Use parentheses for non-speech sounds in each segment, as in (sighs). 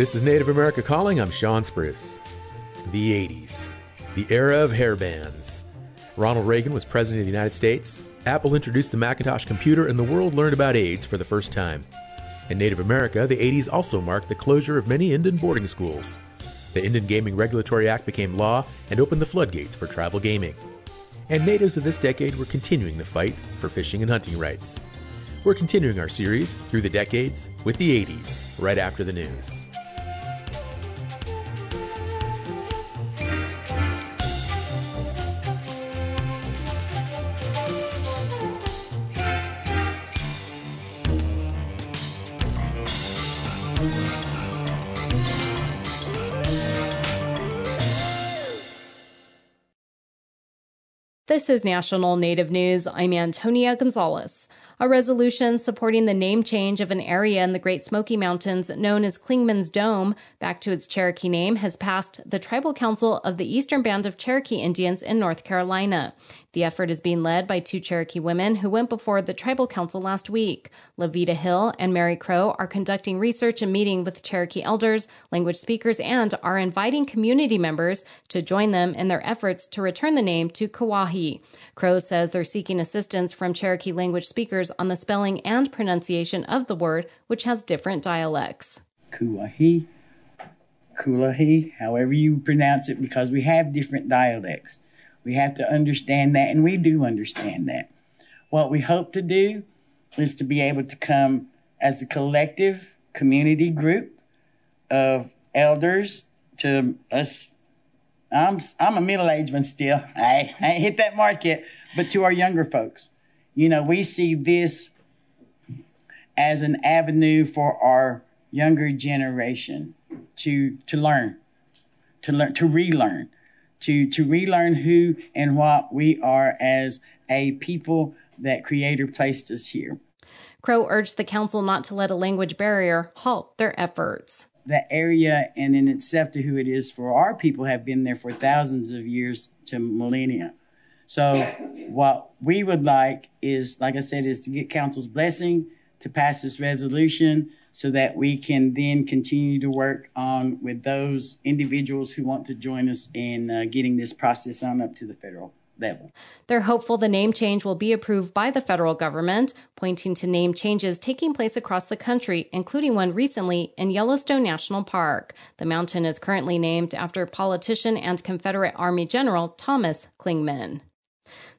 This is Native America Calling. I'm Sean Spruce. The 80s, the era of hair bands. Ronald Reagan was president of the United States. Apple introduced the Macintosh computer, and the world learned about AIDS for the first time. In Native America, the 80s also marked the closure of many Indian boarding schools. The Indian Gaming Regulatory Act became law and opened the floodgates for tribal gaming. And natives of this decade were continuing the fight for fishing and hunting rights. We're continuing our series through the decades with the 80s, right after the news. This is National Native News. I'm Antonia Gonzalez. A resolution supporting the name change of an area in the Great Smoky Mountains known as Clingman's Dome back to its Cherokee name has passed the Tribal Council of the Eastern Band of Cherokee Indians in North Carolina. The effort is being led by two Cherokee women who went before the Tribal Council last week. Lavita Hill and Mary Crow are conducting research and meeting with Cherokee elders, language speakers, and are inviting community members to join them in their efforts to return the name to Kauahi. Crow says they're seeking assistance from Cherokee language speakers on the spelling and pronunciation of the word, which has different dialects. Kuahi, Kulahi, however you pronounce it, because we have different dialects. We have to understand that, and we do understand that. What we hope to do is to be able to come as a collective community group of elders to us. I'm I'm a middle aged one still. I, (laughs) I ain't hit that mark yet, but to our younger folks, you know, we see this as an avenue for our younger generation to to learn, to learn, to relearn, to to relearn who and what we are as a people that Creator placed us here. Crow urged the council not to let a language barrier halt their efforts. The area and in itself to who it is for our people have been there for thousands of years to millennia. So what we would like is, like I said, is to get council's blessing to pass this resolution so that we can then continue to work on with those individuals who want to join us in uh, getting this process on up to the federal level. They're hopeful the name change will be approved by the federal government, pointing to name changes taking place across the country, including one recently in Yellowstone National Park. The mountain is currently named after politician and Confederate Army General Thomas Clingman.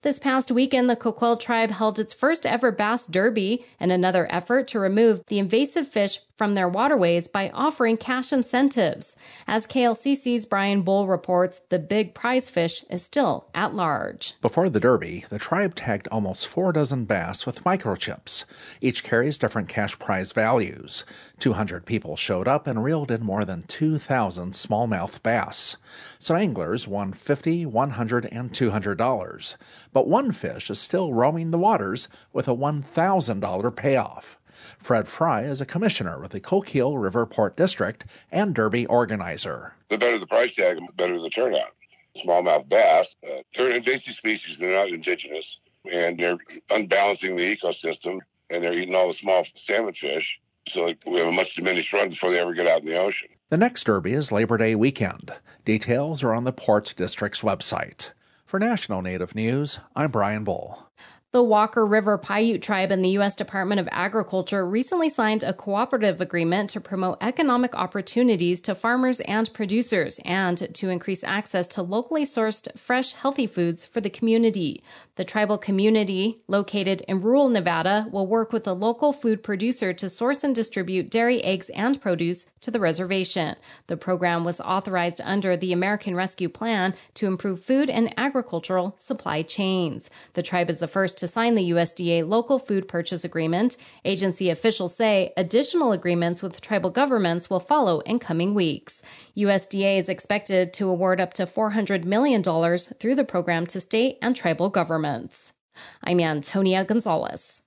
This past weekend, the Coquille tribe held its first ever bass derby in another effort to remove the invasive fish from their waterways by offering cash incentives. As KLCC's Brian Bull reports, the big prize fish is still at large. Before the Derby, the tribe tagged almost four dozen bass with microchips. Each carries different cash prize values. 200 people showed up and reeled in more than 2,000 smallmouth bass. Some anglers won $50, $100, and 200 dollars. But one fish is still roaming the waters with a $1,000 payoff. Fred Fry is a commissioner with the Coquille River Port District and Derby organizer. The better the price tag, the better the turnout. Smallmouth bass, uh, they're an invasive species. They're not indigenous, and they're unbalancing the ecosystem, and they're eating all the small salmon fish. So we have a much diminished run before they ever get out in the ocean. The next Derby is Labor Day weekend. Details are on the Port District's website. For National Native News, I'm Brian Bull. The Walker River Paiute tribe and the U.S. Department of Agriculture recently signed a cooperative agreement to promote economic opportunities to farmers and producers and to increase access to locally sourced, fresh, healthy foods for the community. The tribal community, located in rural Nevada, will work with a local food producer to source and distribute dairy, eggs, and produce to the reservation. The program was authorized under the American Rescue Plan to improve food and agricultural supply chains. The tribe is the first to sign the USDA local food purchase agreement. Agency officials say additional agreements with tribal governments will follow in coming weeks. USDA is expected to award up to $400 million through the program to state and tribal governments. I'm Antonia Gonzalez.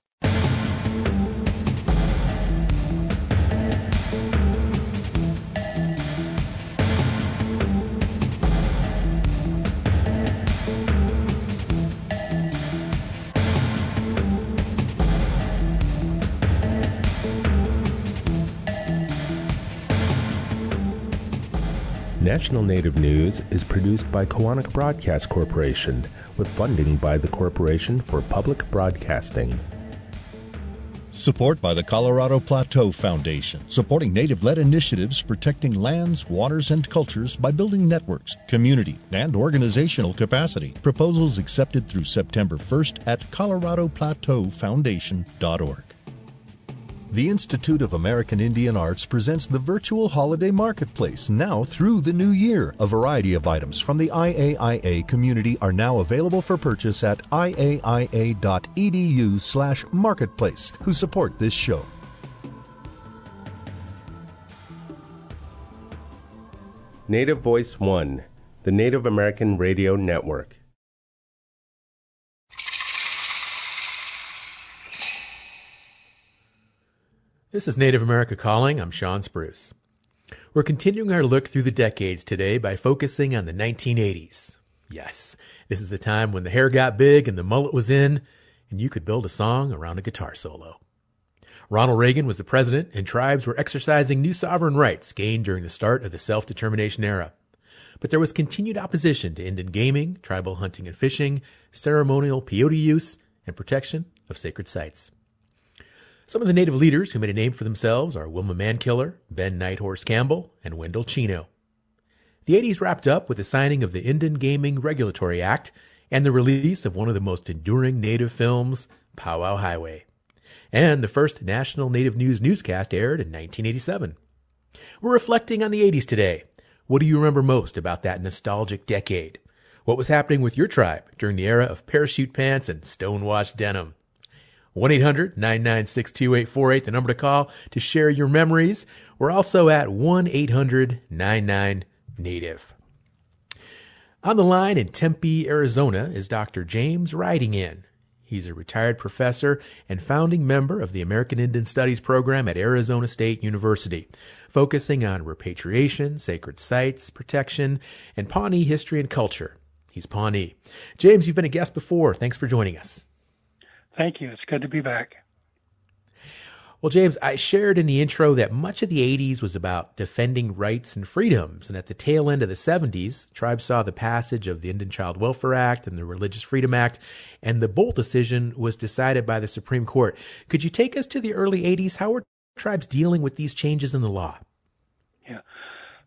National Native News is produced by Koahnic Broadcast Corporation with funding by the Corporation for Public Broadcasting. Support by the Colorado Plateau Foundation, supporting native led initiatives protecting lands, waters, and cultures by building networks, community, and organizational capacity. Proposals accepted through September 1st at coloradoplateaufoundation.org. The Institute of American Indian Arts presents the virtual holiday marketplace now through the new year. A variety of items from the IAIA community are now available for purchase at iaia.edu/marketplace, who support this show. Native Voice One, the Native American Radio Network. This is Native America Calling. I'm Sean Spruce. We're continuing our look through the decades today by focusing on the 1980s. Yes, this is the time when the hair got big and the mullet was in, and you could build a song around a guitar solo. Ronald Reagan was the president, and tribes were exercising new sovereign rights gained during the start of the self determination era. But there was continued opposition to Indian gaming, tribal hunting and fishing, ceremonial peyote use, and protection of sacred sites. Some of the native leaders who made a name for themselves are Wilma Mankiller, Ben Nighthorse Campbell, and Wendell Chino. The 80s wrapped up with the signing of the Indian Gaming Regulatory Act and the release of one of the most enduring native films, Powwow Highway. And the first national native news newscast aired in 1987. We're reflecting on the 80s today. What do you remember most about that nostalgic decade? What was happening with your tribe during the era of parachute pants and stonewashed denim? 1 800 996 2848, the number to call to share your memories. We're also at 1 800 99 Native. On the line in Tempe, Arizona is Dr. James Riding In. He's a retired professor and founding member of the American Indian Studies program at Arizona State University, focusing on repatriation, sacred sites, protection, and Pawnee history and culture. He's Pawnee. James, you've been a guest before. Thanks for joining us. Thank you. It's good to be back. Well, James, I shared in the intro that much of the 80s was about defending rights and freedoms. And at the tail end of the 70s, tribes saw the passage of the Indian Child Welfare Act and the Religious Freedom Act, and the Boldt decision was decided by the Supreme Court. Could you take us to the early 80s? How were tribes dealing with these changes in the law? Yeah.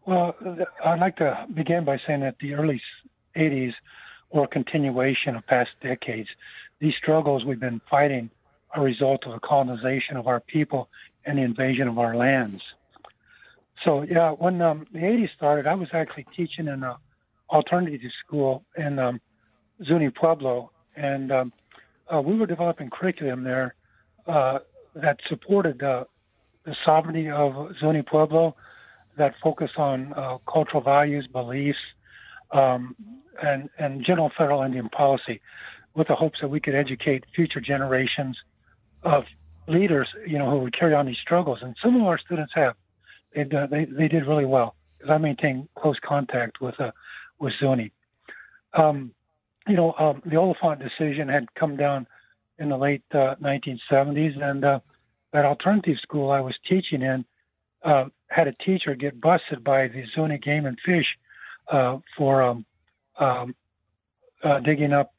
Well, I'd like to begin by saying that the early 80s were a continuation of past decades. These struggles we've been fighting are a result of the colonization of our people and the invasion of our lands. So yeah, when um, the 80s started, I was actually teaching in an alternative school in um, Zuni Pueblo, and um, uh, we were developing curriculum there uh, that supported the sovereignty of Zuni Pueblo, that focused on uh, cultural values, beliefs, um, and, and general federal Indian policy, with the hopes that we could educate future generations of leaders, you know, who would carry on these struggles. And some of our students have. They've done, they they did really well because I maintain close contact with uh, with Zuni. Um, you know, um, the Oliphant decision had come down in the late uh, 1970s, and uh, that alternative school I was teaching in uh, had a teacher get busted by the Zuni Game and Fish uh, for um, um, uh, digging up.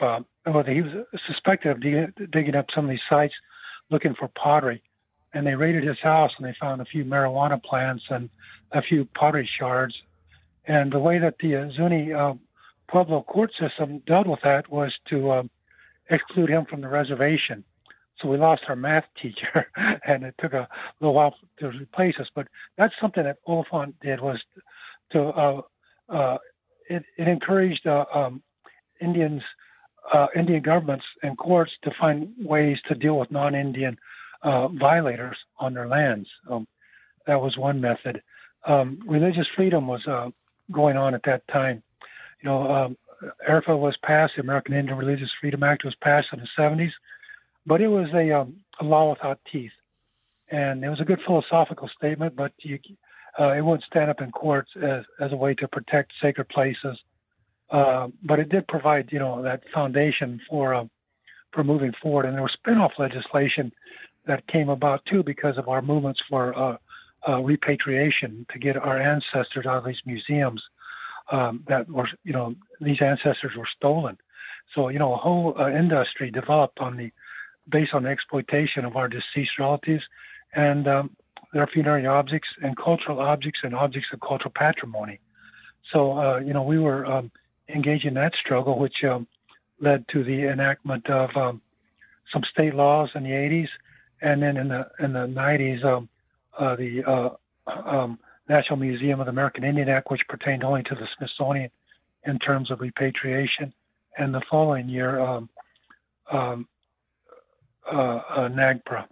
Well, he was suspected of digging up some of these sites looking for pottery. And they raided his house and they found a few marijuana plants and a few pottery shards. And the way that the Zuni uh, Pueblo court system dealt with that was to um, exclude him from the reservation. So we lost our math teacher, (laughs) and it took a little while to replace us. But that's something that Oliphant did was to uh, uh, it, it, encouraged uh, um, Indians uh, Indian governments and courts to find ways to deal with non-Indian uh, violators on their lands. Um, that was one method. Um, religious freedom was uh, going on at that time. You know, um, AIRFA was passed, the American Indian Religious Freedom Act was passed in the 70s, but it was a, um, a law without teeth. And it was a good philosophical statement, but you, uh, it wouldn't stand up in courts as, as a way to protect sacred places uh, but it did provide, you know, that foundation for uh, for moving forward. And there was spin-off legislation that came about too because of our movements for uh, uh repatriation to get our ancestors out of these museums. um, that were, you know, these ancestors were stolen. So, you know, a whole uh, industry developed on the, based on the exploitation of our deceased relatives and um, their funerary objects and cultural objects and objects of cultural patrimony. So, uh, you know, we were um, engaged in that struggle, which um, led to the enactment of um, some state laws in the 80s, and then in the in the 90s, um, uh, the uh, um, National Museum of the American Indian Act, which pertained only to the Smithsonian in terms of repatriation, and the following year, um, um, uh, uh NAGPRA.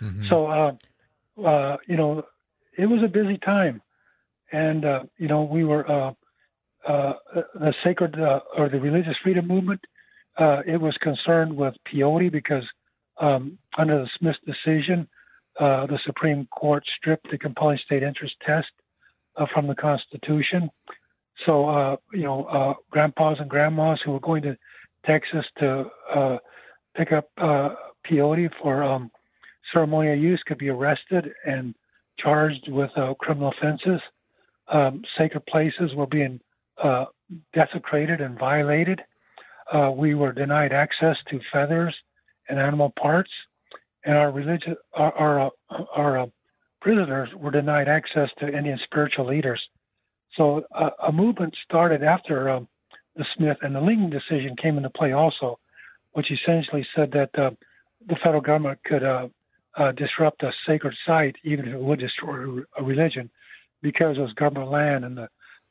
Mm-hmm. So, uh, uh, you know, it was a busy time, and you know, we were the sacred or the religious freedom movement uh, it was concerned with peyote because um, under the Smith decision, uh, the Supreme Court stripped the compelling state interest test uh, from the Constitution. So, uh, you know, uh, grandpas and grandmas who were going to Texas to uh, pick up peyote for um, ceremonial use could be arrested and charged with criminal offenses. Um, sacred places were being desecrated and violated uh, we were denied access to feathers and animal parts, and our religious our our, uh, our uh, prisoners were denied access to Indian spiritual leaders. So uh, a movement started after um, the Smith and the Lincoln decision came into play also, which essentially said that uh, the federal government could uh, disrupt a sacred site, even if it would destroy a religion, because it was government land, and the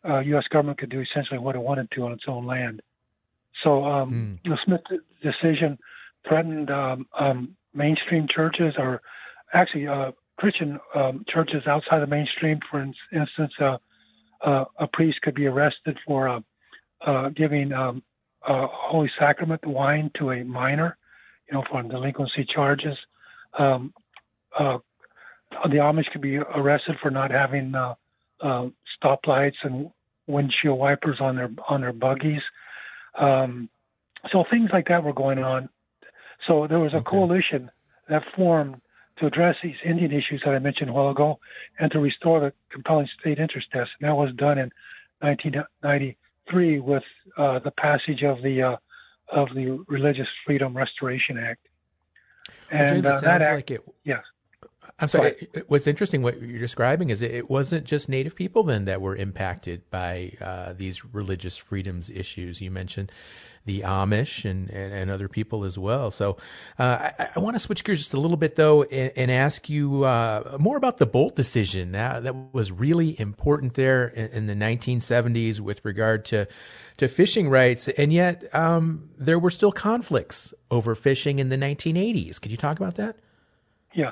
U.S. government could do essentially what it wanted to on its own land. So um, mm. the Smith decision threatened um, um, mainstream churches, or actually uh, Christian um, churches outside the mainstream. For instance, uh, uh, a priest could be arrested for uh, uh, giving um, Holy Sacrament wine to a minor, you know, for delinquency charges. Um, uh, the Amish could be arrested for not having stoplights and windshield wipers on their on their buggies. Um, so things like that were going on. So there was a okay. coalition that formed to address these Indian issues that I mentioned a while ago and to restore the compelling state interest test. And that was done in 1993 with uh, the passage of the uh, of the Religious Freedom Restoration Act. And well, James, uh, that act, like it, yes. I'm sorry. What's interesting, what you're describing, is it wasn't just Native people then that were impacted by uh, these religious freedoms issues. You mentioned the Amish and, and, and other people as well. So uh, I, I want to switch gears just a little bit, though, and, and ask you uh, more about the Boldt decision. that was really important there in, in, the 1970s with regard to to fishing rights, and yet um, there were still conflicts over fishing in the 1980s. Could you talk about that? Yeah.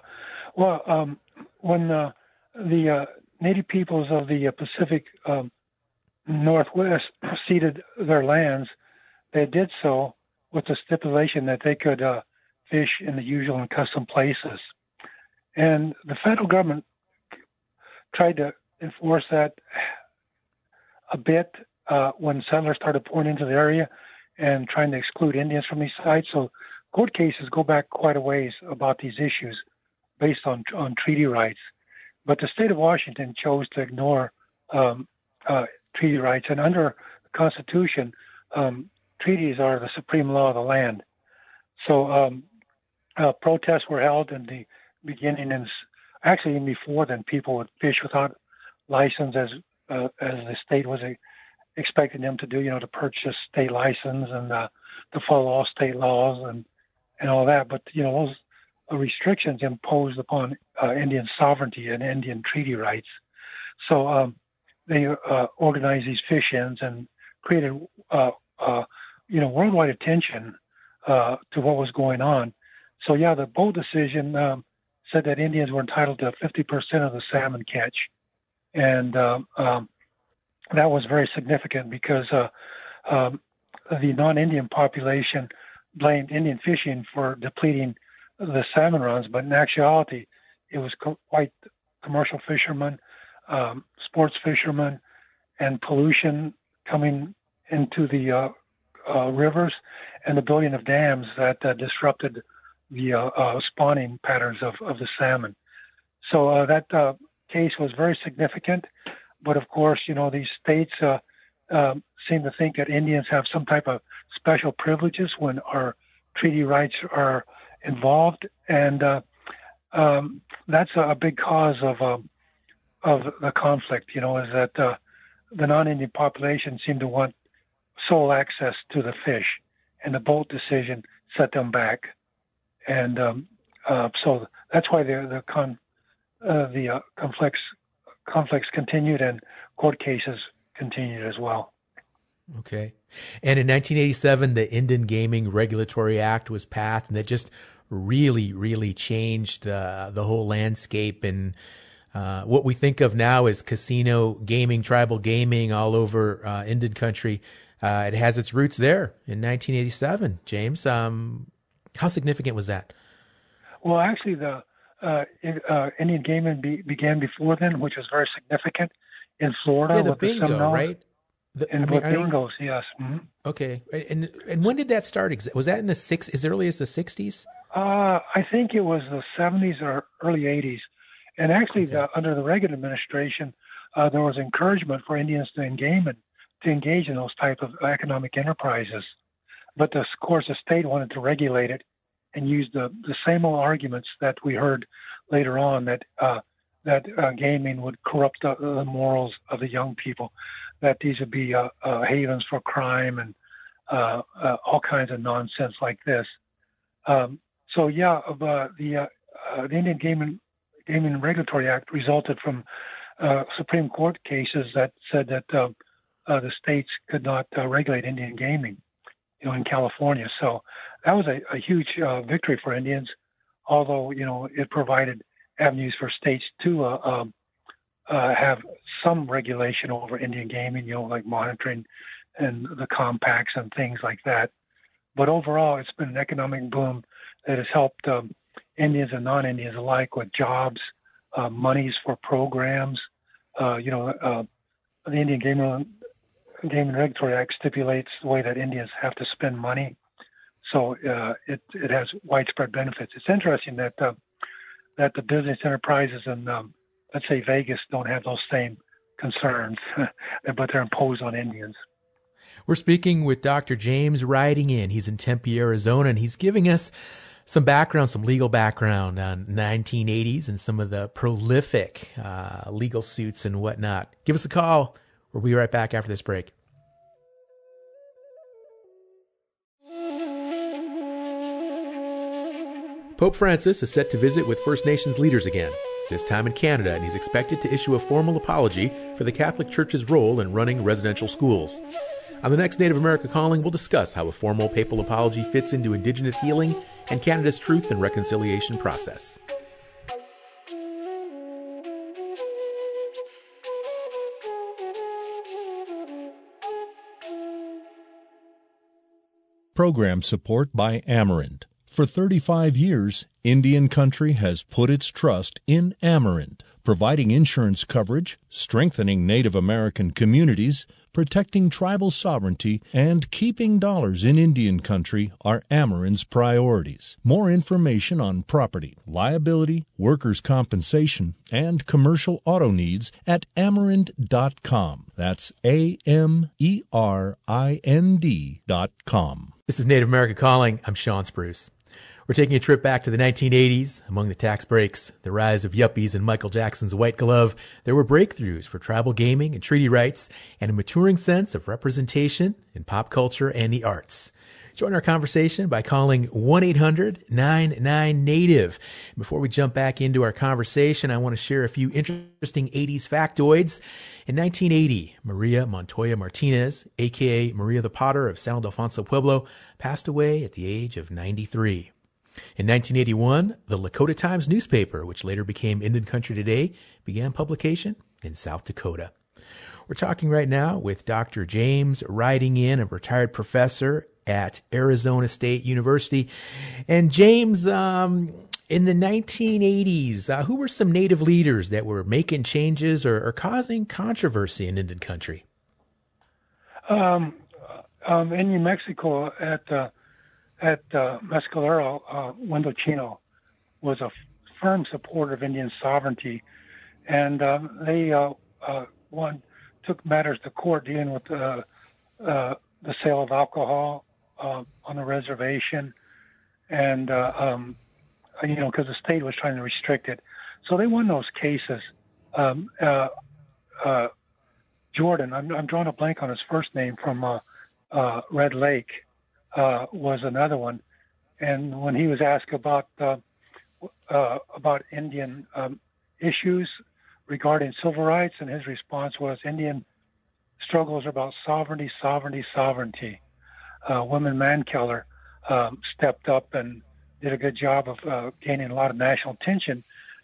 Well, um, when uh, the uh, native peoples of the uh, Pacific um, Northwest (clears throat) ceded their lands, they did so with the stipulation that they could uh, fish in the usual and custom places. And the federal government tried to enforce that (sighs) a bit uh, when settlers started pouring into the area and trying to exclude Indians from these sites. So court cases go back quite a ways about these issues based on on treaty rights. But the state of Washington chose to ignore um, uh, treaty rights, and under the Constitution, um, treaties are the supreme law of the land. So um, uh, protests were held in the beginning, and actually even before then, people would fish without license, as uh, as the state was expecting them to do. You know, to purchase state license and uh, to follow all state laws and and all that. But you know, those restrictions imposed upon uh, Indian sovereignty and Indian treaty rights. So um, they uh, organized these fish-ins and created, uh, uh you know, worldwide attention uh, to what was going on. So yeah, the Boldt decision um, said that Indians were entitled to 50% of the salmon catch, and um, um, that was very significant because uh, um, the non-Indian population blamed Indian fishing for depleting the salmon runs, but in actuality, it was co- white commercial fishermen, um, sports fishermen, and pollution coming into the uh, uh, rivers and the building of dams that uh, disrupted the uh, uh, spawning patterns of, of the salmon. So uh, that case was very significant. But of course, you know, these states um, seem to think that Indians have some type of special privileges when our treaty rights are involved, and uh, um, that's a, big cause of um, of the conflict. You know, is that uh, the non-Indian population seem to want sole access to the fish, and the Boldt decision set them back, and um, uh, so that's why the the con uh, the uh, conflicts conflicts continued and court cases continued as well. Okay. And in 1987, the Indian Gaming Regulatory Act was passed, and that just really, really changed the the whole landscape and uh, what we think of now as casino gaming, tribal gaming all over uh, Indian country. Uh, it has its roots there in 1987. James, um, how significant was that? Well, actually, the uh, uh, Indian gaming be, began before then, which was very significant in Florida. Yeah, the bingo, the right? The, and I mean, bingos, yes. Mm-hmm. Okay, and and when did that start? Was that in the six? As early as the '60s? Uh, I think it was the '70s or early '80s. And actually, okay. the, under the Reagan administration, uh, there was encouragement for Indians to engage in, to engage in those type of economic enterprises. But the, of course, the state wanted to regulate it and use the, the same old arguments that we heard later on that uh, that uh, gaming would corrupt the, the, morals of the young people, that these would be uh, uh, havens for crime and uh, all kinds of nonsense like this. Um, so yeah, the the Indian Gaming Gaming Regulatory Act resulted from Supreme Court cases that said that the states could not regulate Indian gaming you know, in California. So that was a, a huge uh, victory for Indians, although, you know, it provided avenues for states to uh, um, uh, have some regulation over Indian gaming, you know, like monitoring and the compacts and things like that. But overall, it's been an economic boom that has helped um, Indians and non-Indians alike with jobs, uh, monies for programs. Uh, you know, uh, the Indian Gaming Gaming Regulatory Act stipulates the way that Indians have to spend money, so uh, it it has widespread benefits. It's interesting that uh, that the business enterprises in um, let's say Vegas don't have those same concerns, (laughs) but they're imposed on Indians. We're speaking with Dr. James Riding In. He's in Tempe, Arizona, and he's giving us some background, some legal background on 1980s and some of the prolific uh, legal suits and whatnot. Give us a call. We'll be right back after this break. Pope Francis is set to visit with First Nations leaders again, this time in Canada, and he's expected to issue a formal apology for the Catholic Church's role in running residential schools. On the next Native America Calling, we'll discuss how a formal papal apology fits into Indigenous healing and Canada's truth and reconciliation process. Program support by Amerind. For 35 years, Indian Country has put its trust in Amerind, providing insurance coverage, strengthening Native American communities, protecting tribal sovereignty, and keeping dollars in Indian Country are Amerind's priorities. More information on property, liability, workers' compensation, and commercial auto needs at amerind.com. That's A M E R I N D.com. This is Native America Calling. I'm Sean Spruce. We're taking a trip back to the 1980s. Among the tax breaks, the rise of yuppies and Michael Jackson's White Glove, there were breakthroughs for tribal gaming and treaty rights and a maturing sense of representation in pop culture and the arts. Join our conversation by calling 1-800-99-NATIVE. Before we jump back into our conversation, I want to share a few interesting 80s factoids. In 1980, Maria Montoya Martinez, aka Maria the Potter of San Ildefonso Pueblo, passed away at the age of 93. In 1981, the Lakota Times newspaper, which later became Indian Country Today, began publication in South Dakota. We're talking right now with Dr. James Riding In, a retired professor at Arizona State University. And James, um, in the 1980s, uh, who were some Native leaders that were making changes or, or causing controversy in Indian country? Um, um, in New Mexico, at uh, at uh, Mescalero, uh, was a firm supporter of Indian sovereignty, and um, they uh, uh, wanted took matters to court dealing with uh, uh, the sale of alcohol uh, on the reservation, and uh, um, you know because the state was trying to restrict it. So they won those cases. Um, uh, uh, Jourdain, I'm, I'm drawing a blank on his first name from uh, uh, Red Lake, uh, was another one. And when he was asked about uh, uh, about Indian um, issues regarding civil rights, and his response was Indian struggles are about sovereignty, sovereignty, sovereignty. Uh, Wilma Mankiller um, stepped up and did a good job of uh, gaining a lot of national attention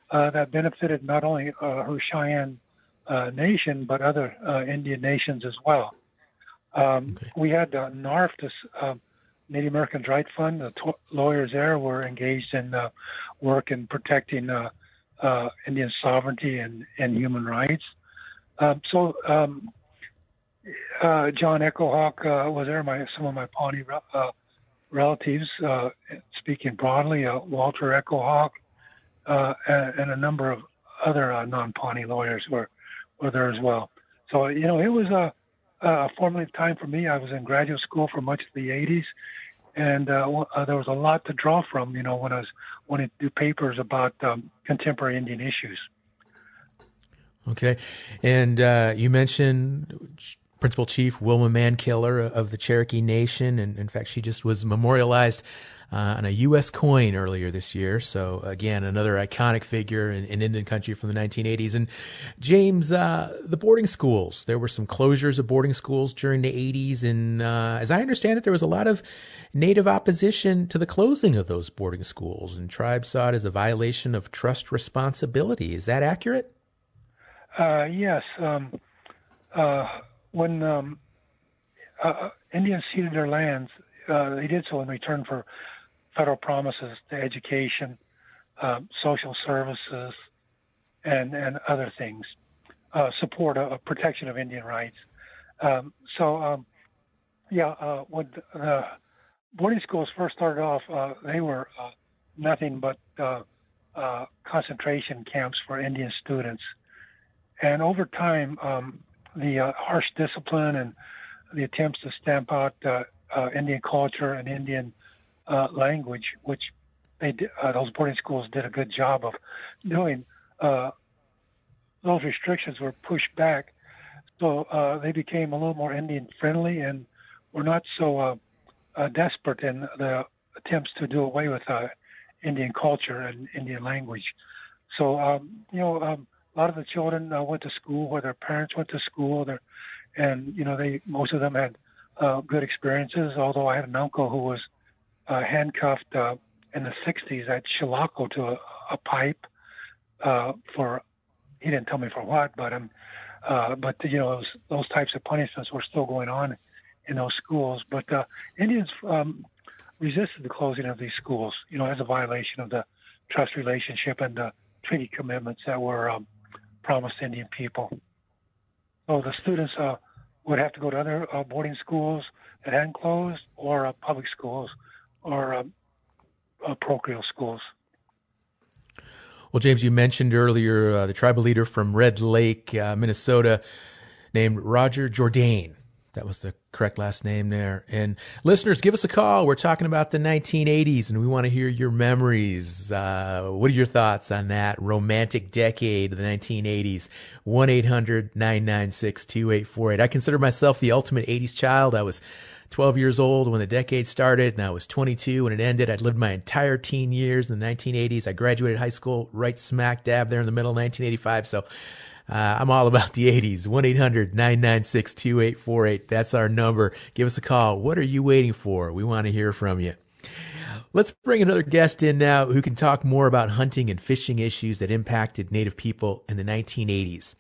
uh, that benefited not only uh, her Cheyenne uh, nation but other uh, Indian nations as well. Um, okay. We had uh, NARF, this Native Americans Right Fund. The lawyers there were engaged in work in protecting Indian sovereignty and, and human rights. Um, so um, John Echohawk was there. My some of my Pawnee relatives, speaking broadly, Walter Echohawk, uh, and, and, a number of other uh, non-Pawnee lawyers were were there as well. So you know, it was a, a formative time for me. I was in graduate school for much of the '80s, and uh, uh, there was a lot to draw from. You know, when I was wanting to do papers about um, contemporary Indian issues. Okay, and uh, you mentioned Principal Chief Wilma Mankiller of the Cherokee Nation, and in fact, she just was memorialized uh, on a U.S. coin earlier this year. So again, another iconic figure in, in Indian country from the 1980s. And James, uh, the boarding schools. There were some closures of boarding schools during the 80s, and uh, as I understand it, there was a lot of Native opposition to the closing of those boarding schools, and tribes saw it as a violation of trust responsibility. Is that accurate? Uh, yes. Um, uh, when um, uh, Indians ceded their lands, they did so in return for federal promises to education, um, social services, and and other things, uh, support a, protection of Indian rights. Um, so, um, yeah, uh, when the boarding schools first started off, uh, they were uh, nothing but uh, uh, concentration camps for Indian students, and over time, um, the harsh discipline and the attempts to stamp out Indian culture and Indian uh, language, which they uh, those boarding schools did a good job of doing. Uh, those restrictions were pushed back, so uh, they became a little more Indian friendly and were not so uh, uh, desperate in the attempts to do away with Indian culture and Indian language. So um, you know, um, a lot of the children went to school where their parents went to school, and you know, they most of them had good experiences. Although I had an uncle who was uh, handcuffed uh, in the 60s at Chilocco to a, a pipe uh, for, he didn't tell me for what, but um, uh, but you know those, types of punishments were still going on in those schools. But uh, Indians um, resisted the closing of these schools, you know, as a violation of the trust relationship and the treaty commitments that were um, promised Indian people. So the students uh, would have to go to other uh, boarding schools that hadn't closed or uh, public schools or uh, uh, parochial schools. Well, James, you mentioned earlier uh, the tribal leader from Red Lake, uh, Minnesota, named Roger Jourdain. That was the correct last name there. And listeners, give us a call. We're talking about the 1980s and we want to hear your memories. Uh, what are your thoughts on that romantic decade of the 1980s? 1 800 996 2848. I consider myself the ultimate 80s child. I was 12 years old when the decade started, and I was 22 when it ended. I'd lived my entire teen years in the 1980s. I graduated high school right smack dab there in the middle of 1985. So uh, I'm all about the 80s. 1 800 996 2848. That's our number. Give us a call. What are you waiting for? We want to hear from you. Let's bring another guest in now who can talk more about hunting and fishing issues that impacted Native people in the 1980s.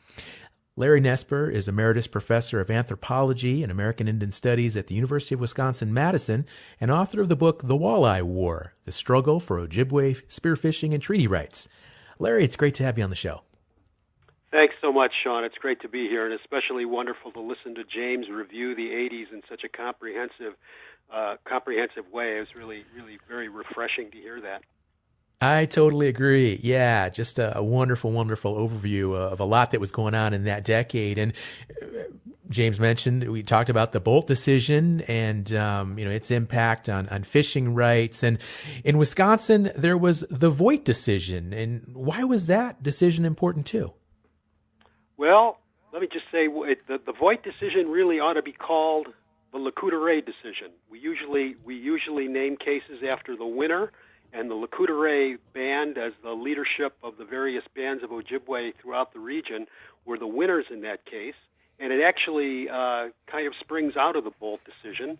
Larry Nesper is Emeritus Professor of Anthropology and American Indian Studies at the University of Wisconsin Madison and author of the book The Walleye War The Struggle for Ojibwe Spearfishing and Treaty Rights. Larry, it's great to have you on the show. Thanks so much, Sean. It's great to be here, and especially wonderful to listen to James review the 80s in such a comprehensive, uh, comprehensive way. It was really, really very refreshing to hear that. I totally agree. Yeah, just a, wonderful, wonderful overview of a lot that was going on in that decade. And uh, James mentioned we talked about the Boldt decision and um, you know its impact on on fishing rights. And in Wisconsin, there was the Voigt decision. And why was that decision important too? Well, let me just say the the Voigt decision really ought to be called the Lecoutre decision. We usually we usually name cases after the winner and the Lecoutre band, as the leadership of the various bands of Ojibwe throughout the region, were the winners in that case. And it actually uh, kind of springs out of the Boldt decision.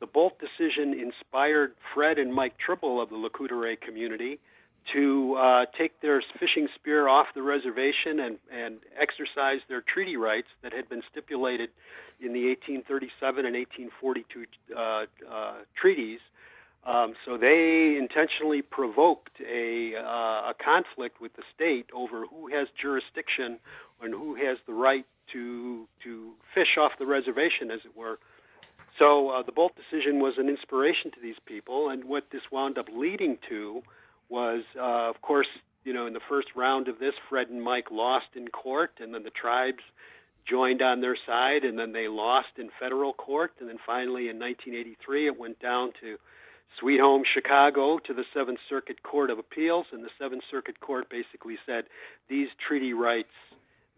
The Boldt decision inspired Fred and Mike Tribble of the Lecoutre community to uh, take their fishing spear off the reservation and, and exercise their treaty rights that had been stipulated in the 1837 and 1842 uh, uh, treaties um, so they intentionally provoked a, uh, a conflict with the state over who has jurisdiction and who has the right to to fish off the reservation, as it were. So uh, the Boldt decision was an inspiration to these people, and what this wound up leading to was, uh, of course, you know, in the first round of this, Fred and Mike lost in court, and then the tribes joined on their side, and then they lost in federal court, and then finally in 1983 it went down to Sweet Home Chicago to the Seventh Circuit Court of Appeals, and the Seventh Circuit Court basically said these treaty rights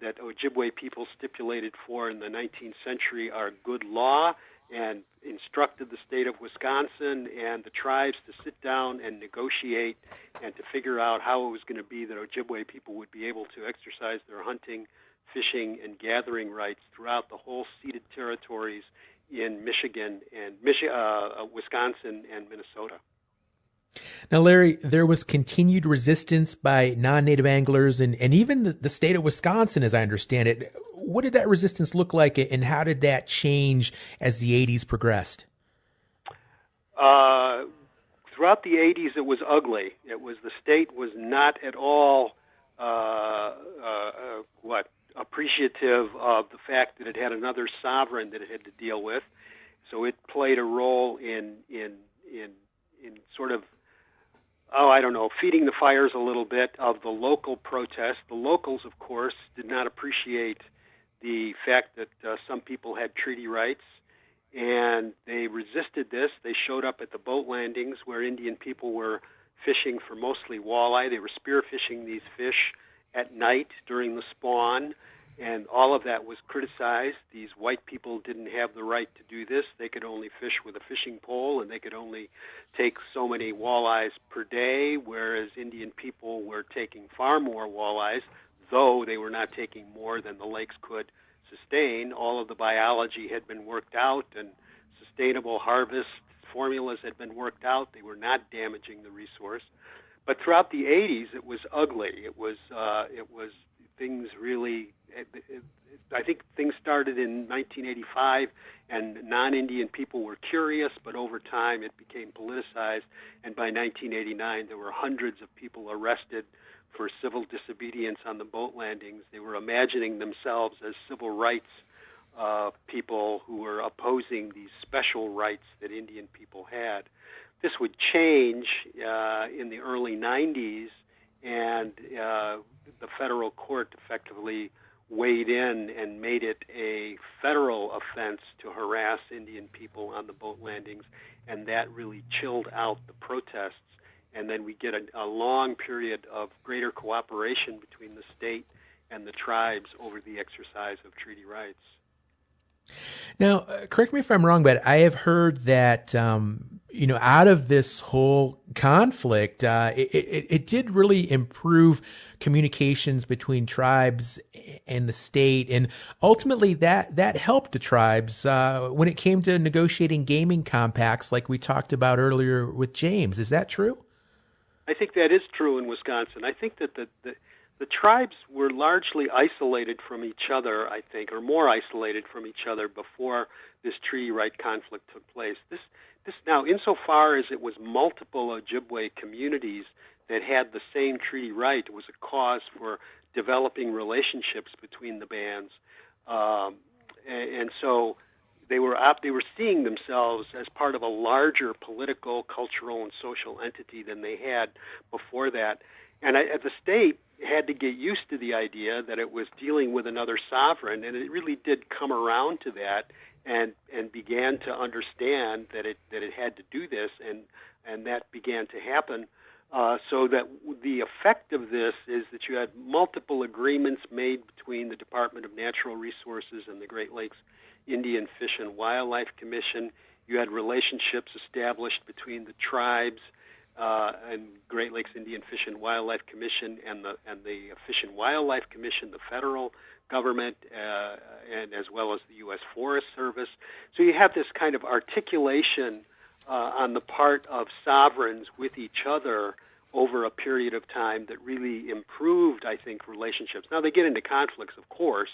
that Ojibwe people stipulated for in the 19th century are good law and instructed the state of Wisconsin and the tribes to sit down and negotiate and to figure out how it was going to be that Ojibwe people would be able to exercise their hunting, fishing, and gathering rights throughout the whole ceded territories in Michigan and Michi- uh, uh, Wisconsin and Minnesota. Now, Larry, there was continued resistance by non-native anglers and, and even the, the, state of Wisconsin, as I understand it. What did that resistance look like, and how did that change as the 80s progressed? Uh, throughout the 80s, it was ugly. It was the state was not at all uh, uh, uh what appreciative of the fact that it had another sovereign that it had to deal with. So it played a role in in in in sort of oh I don't know feeding the fires a little bit of the local protest. The locals, of course, did not appreciate the fact that uh, some people had treaty rights, and they resisted this. They showed up at the boat landings where Indian people were fishing for mostly walleye. They were spearfishing these fish at night during the spawn, and all of that was criticized. These white people didn't have the right to do this. They could only fish with a fishing pole, and they could only take so many walleyes per day, whereas Indian people were taking far more walleyes, though they were not taking more than the lakes could sustain. All of the biology had been worked out, and sustainable harvest formulas had been worked out. They were not damaging the resource. But throughout the 80s, it was ugly. It was uh, it was things really. It, it, I think things started in 1985, and non-Indian people were curious, but over time it became politicized. And by 1989, there were hundreds of people arrested for civil disobedience on the boat landings. They were imagining themselves as civil rights uh, people who were opposing these special rights that Indian people had. This would change uh, in the early 90s, and uh, the federal court effectively weighed in and made it a federal offense to harass Indian people on the boat landings, and that really chilled out the protests. And then we get a, a long period of greater cooperation between the state and the tribes over the exercise of treaty rights. Now, uh, correct me if I'm wrong, but I have heard that um, you know out of this whole conflict, uh, it, it, it did really improve communications between tribes and the state, and ultimately that that helped the tribes uh, when it came to negotiating gaming compacts, like we talked about earlier with James. Is that true? I think that is true in Wisconsin. I think that the, the the tribes were largely isolated from each other, I think, or more isolated from each other before this treaty right conflict took place. This, this now, insofar as it was multiple Ojibwe communities that had the same treaty right, was a cause for developing relationships between the bands, um, and, and so they were op- they were seeing themselves as part of a larger political, cultural, and social entity than they had before that. And I, the state had to get used to the idea that it was dealing with another sovereign, and it really did come around to that, and and began to understand that it that it had to do this, and and that began to happen. Uh, so that the effect of this is that you had multiple agreements made between the Department of Natural Resources and the Great Lakes Indian Fish and Wildlife Commission. You had relationships established between the tribes uh, and Great Lakes Indian Fish and Wildlife Commission and the and the Fish and Wildlife Commission, the federal government, uh, and as well as the U.S. Forest Service. So you have this kind of articulation uh, on the part of sovereigns with each other over a period of time that really improved, I think, relationships. Now they get into conflicts, of course,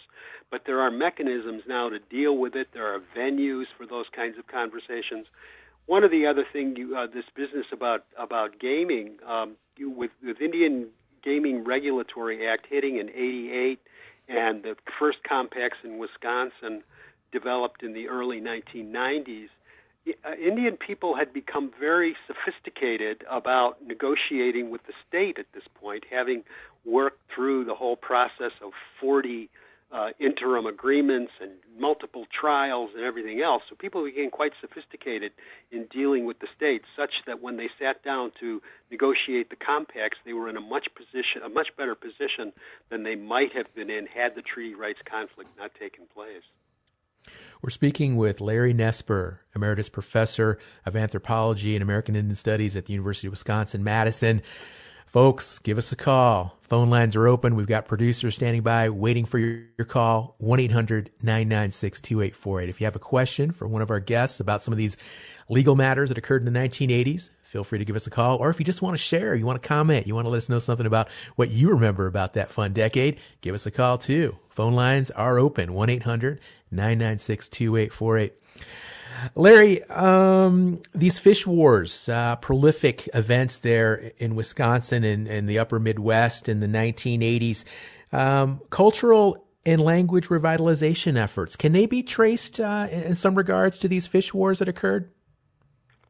but there are mechanisms now to deal with it. There are venues for those kinds of conversations. One of the other thing, you, uh, this business about about gaming, um, you, with with Indian Gaming Regulatory Act hitting in '88, and the first compacts in Wisconsin developed in the early 1990s. Uh, Indian people had become very sophisticated about negotiating with the state at this point, having worked through the whole process of 40 uh, interim agreements and multiple trials and everything else. So people became quite sophisticated in dealing with the states, such that when they sat down to negotiate the compacts, they were in a much position, a much better position than they might have been in had the treaty rights conflict not taken place. We're speaking with Larry Nesper, Emeritus Professor of Anthropology and American Indian Studies at the University of Wisconsin Madison. Folks, give us a call. Phone lines are open. We've got producers standing by waiting for your, your call. 1-800-996-2848. If you have a question for one of our guests about some of these legal matters that occurred in the 1980s, feel free to give us a call. Or if you just want to share, you want to comment, you want to let us know something about what you remember about that fun decade, give us a call too. Phone lines are open. 1-800-996-2848. Larry, um, these fish wars, uh, prolific events there in Wisconsin and, and, the upper Midwest in the 1980s, um, cultural and language revitalization efforts, can they be traced uh, in some regards to these fish wars that occurred?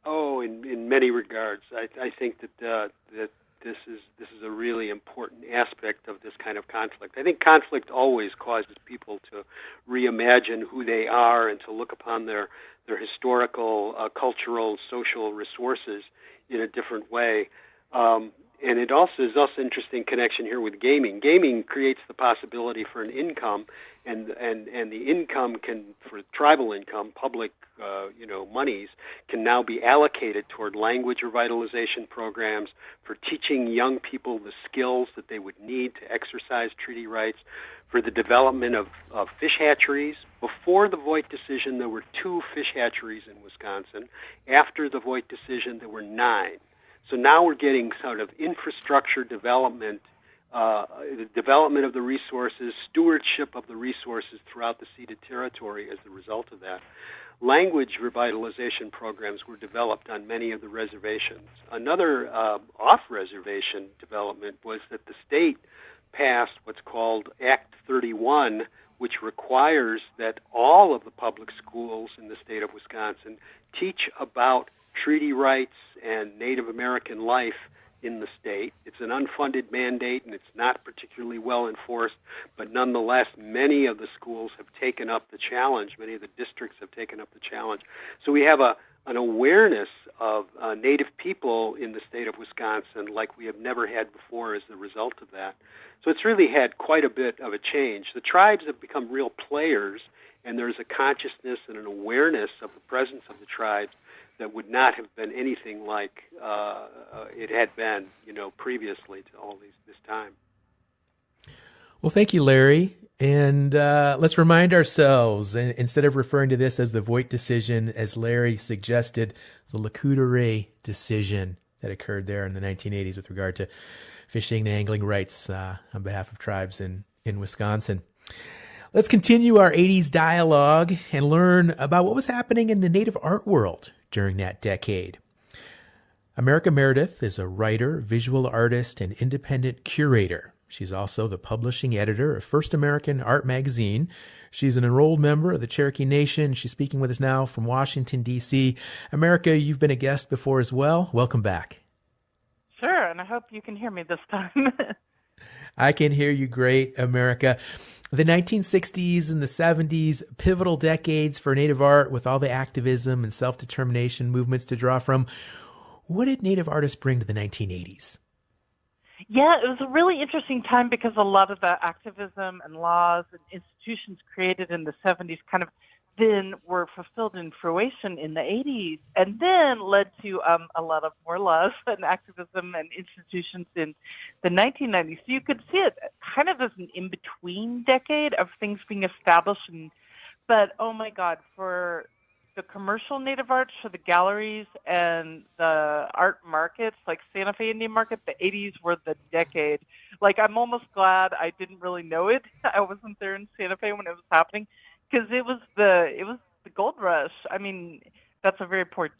Oh, in, in many regards. I, I think that, uh, that this is this is a really important aspect of this kind of conflict. I think conflict always causes people to reimagine who they are and to look upon their their historical, uh, cultural, social resources in a different way. Um, and it also is also interesting connection here with gaming. Gaming creates the possibility for an income, and and and the income can for tribal income, public uh, you know monies can now be allocated toward language revitalization programs for teaching young people the skills that they would need to exercise treaty rights, for the development of, of fish hatcheries. Before the Voigt decision, there were two fish hatcheries in Wisconsin. After the Voigt decision, there were nine. So now we're getting sort of infrastructure development, uh, the development of the resources, stewardship of the resources throughout the ceded territory as the result of that. Language revitalization programs were developed on many of the reservations. Another uh, off reservation development was that the state passed what's called Act 31, which requires that all of the public schools in the state of Wisconsin teach about treaty rights and Native American life in the state. It's an unfunded mandate and it's not particularly well enforced, but nonetheless, many of the schools have taken up the challenge. Many of the districts have taken up the challenge. So we have a an awareness of uh, Native people in the state of Wisconsin like we have never had before as the result of that. So it's really had quite a bit of a change. The tribes have become real players, and there's a consciousness and an awareness of the presence of the tribes that would not have been anything like uh, it had been, you know, previously to all these this time. Well, thank you, Larry. And uh, let's remind ourselves, instead of referring to this as the Voigt decision, as Larry suggested, the Ray decision that occurred there in the 1980s with regard to fishing and angling rights uh, on behalf of tribes in, in Wisconsin. Let's continue our 80s dialogue and learn about what was happening in the native art world during that decade. America Meredith is a writer, visual artist, and independent curator. She's also the publishing editor of First American Art Magazine. She's an enrolled member of the Cherokee Nation. She's speaking with us now from Washington, D.C. America, you've been a guest before as well. Welcome back. Sure, and I hope you can hear me this time. (laughs) I can hear you great, America. The 1960s and the 70s, pivotal decades for Native art with all the activism and self determination movements to draw from. What did Native artists bring to the 1980s? Yeah, it was a really interesting time because a lot of the activism and laws and institutions created in the 70s kind of then were fulfilled in fruition in the 80s and then led to um, a lot of more laws (laughs) and activism and institutions in the 1990s. So you could see it kind of as an in between decade of things being established. And, but oh my God, for the commercial native arts, for the galleries and the art markets, like Santa Fe Indian Market, the 80s were the decade. Like I'm almost glad I didn't really know it. (laughs) I wasn't there in Santa Fe when it was happening because it was the it was the gold rush. I mean, that's a very poor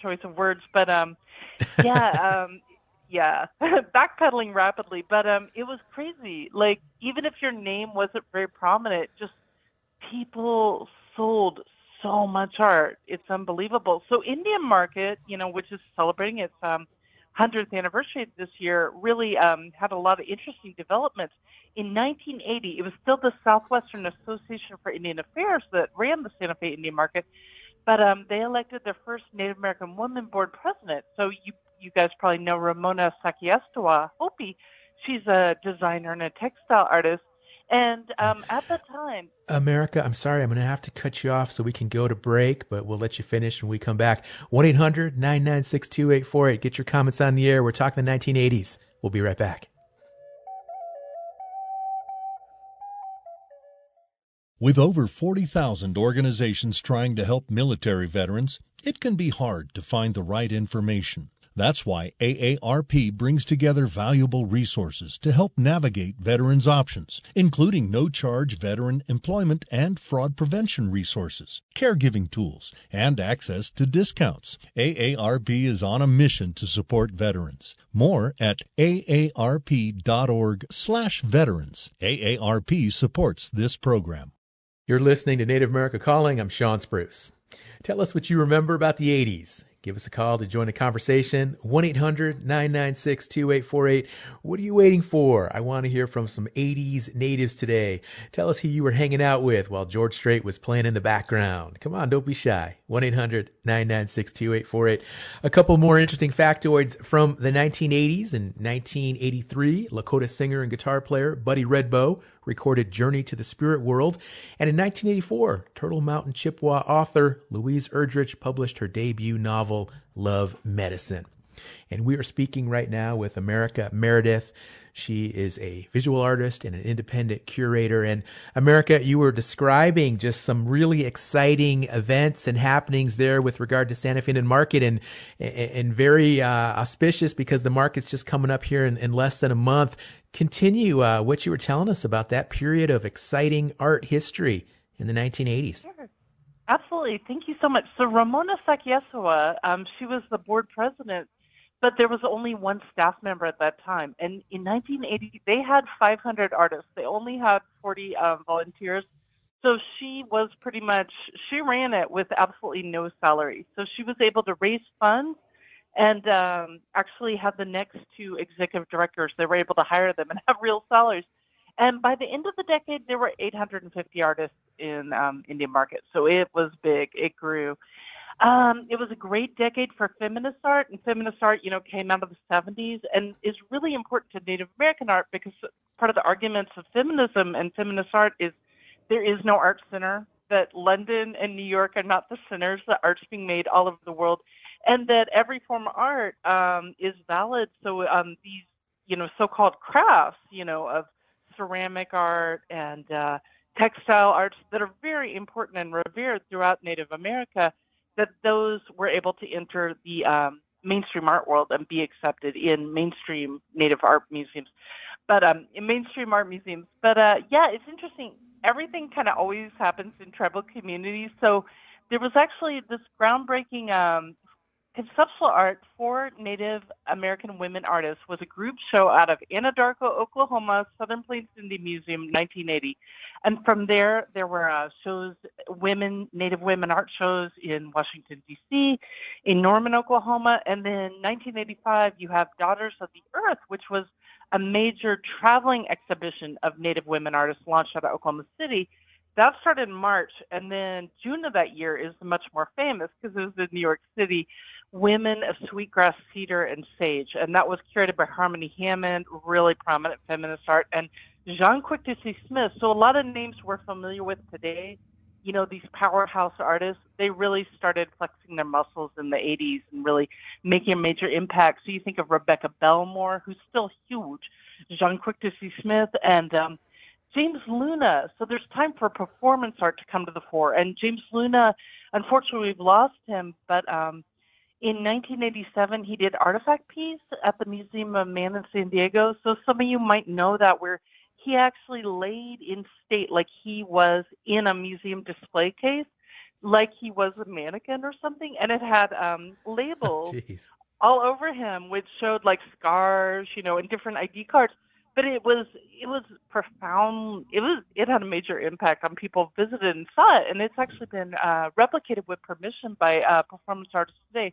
choice of words, but um, (laughs) yeah, um, yeah, (laughs) backpedaling rapidly, but um, it was crazy. Like even if your name wasn't very prominent, just people sold so much art. It's unbelievable. So Indian Market, you know, which is celebrating its um 100th anniversary this year, really um, had a lot of interesting developments in 1980, it was still the Southwestern Association for Indian Affairs that ran the Santa Fe Indian Market, but um, they elected their first Native American woman board president. So you you guys probably know Ramona Sakiestewa Hopi. She's a designer and a textile artist. And um, at the time, America, I'm sorry, I'm going to have to cut you off so we can go to break, but we'll let you finish when we come back. 1 800 996 2848. Get your comments on the air. We're talking the 1980s. We'll be right back. With over 40,000 organizations trying to help military veterans, it can be hard to find the right information. That's why AARP brings together valuable resources to help navigate veterans' options, including no charge veteran employment and fraud prevention resources, caregiving tools, and access to discounts. AARP is on a mission to support veterans. More at aarp.org/veterans. AARP supports this program. You're listening to Native America Calling. I'm Shawn Spruce. Tell us what you remember about the 80s. Give us a call to join the conversation. 1 800 996 2848. What are you waiting for? I want to hear from some 80s natives today. Tell us who you were hanging out with while George Strait was playing in the background. Come on, don't be shy. 1 800 996 2848. A couple more interesting factoids from the 1980s. In 1983, Lakota singer and guitar player Buddy Redbow recorded Journey to the Spirit World. And in 1984, Turtle Mountain Chippewa author Louise Erdrich published her debut novel, Love Medicine. And we are speaking right now with America Meredith. She is a visual artist and an independent curator. And America, you were describing just some really exciting events and happenings there with regard to Santa Fe Indian Market and, and very uh, auspicious because the market's just coming up here in, in less than a month. Continue uh, what you were telling us about that period of exciting art history in the 1980s. Sure. Absolutely. Thank you so much. So Ramona Sakiestewa, um, she was the board president but there was only one staff member at that time. And in 1980, they had 500 artists. They only had 40 um, volunteers. So she was pretty much, she ran it with absolutely no salary. So she was able to raise funds and um, actually have the next two executive directors. They were able to hire them and (laughs) have real salaries. And by the end of the decade, there were 850 artists in um, Indian market. So it was big. It grew. Um, it was a great decade for feminist art, and feminist art, you know, came out of the 70s and is really important to Native American art because part of the arguments of feminism and feminist art is there is no art center, that London and New York are not the centers, that art's being made all over the world, and that every form of art um, is valid. So um, these, you know, so-called crafts, you know, of ceramic art and uh, textile arts that are very important and revered throughout Native America – that those were able to enter the um, mainstream art world and be accepted in mainstream Native art museums, but um, in mainstream art museums. But uh, yeah, it's interesting. Everything kind of always happens in tribal communities. So there was actually this groundbreaking um, Conceptual Art for Native American Women Artists was a group show out of Anadarko, Oklahoma, Southern Plains Indian Museum, 1980. And from there, there were uh, shows, women, Native women art shows in Washington, D.C., in Norman, Oklahoma. And then 1985, you have Daughters of the Earth, which was a major traveling exhibition of Native women artists launched out of Oklahoma City that started in March, and then June of that year is much more famous because it was in New York City, Women of Sweetgrass, Cedar, and Sage, and that was curated by Harmony Hammond, really prominent feminist art, and Jaune Quick-to-See Smith. So a lot of names we're familiar with today, you know, these powerhouse artists, they really started flexing their muscles in the 80s and really making a major impact. So you think of Rebecca Belmore, who's still huge, Jaune Quick-to-See Smith, and um, James Luna. So there's time for performance art to come to the fore. And James Luna, unfortunately, we've lost him, but um, in 1987, he did artifact piece at the Museum of Man in San Diego. So some of you might know that where he actually laid in state like he was in a museum display case, like he was a mannequin or something, and it had um, (laughs) labels all over him, which showed like scars, you know, and different ID cards but it was it was profound. It was it had a major impact on people visited and saw it, and it's actually been uh, replicated with permission by uh, performance artists today.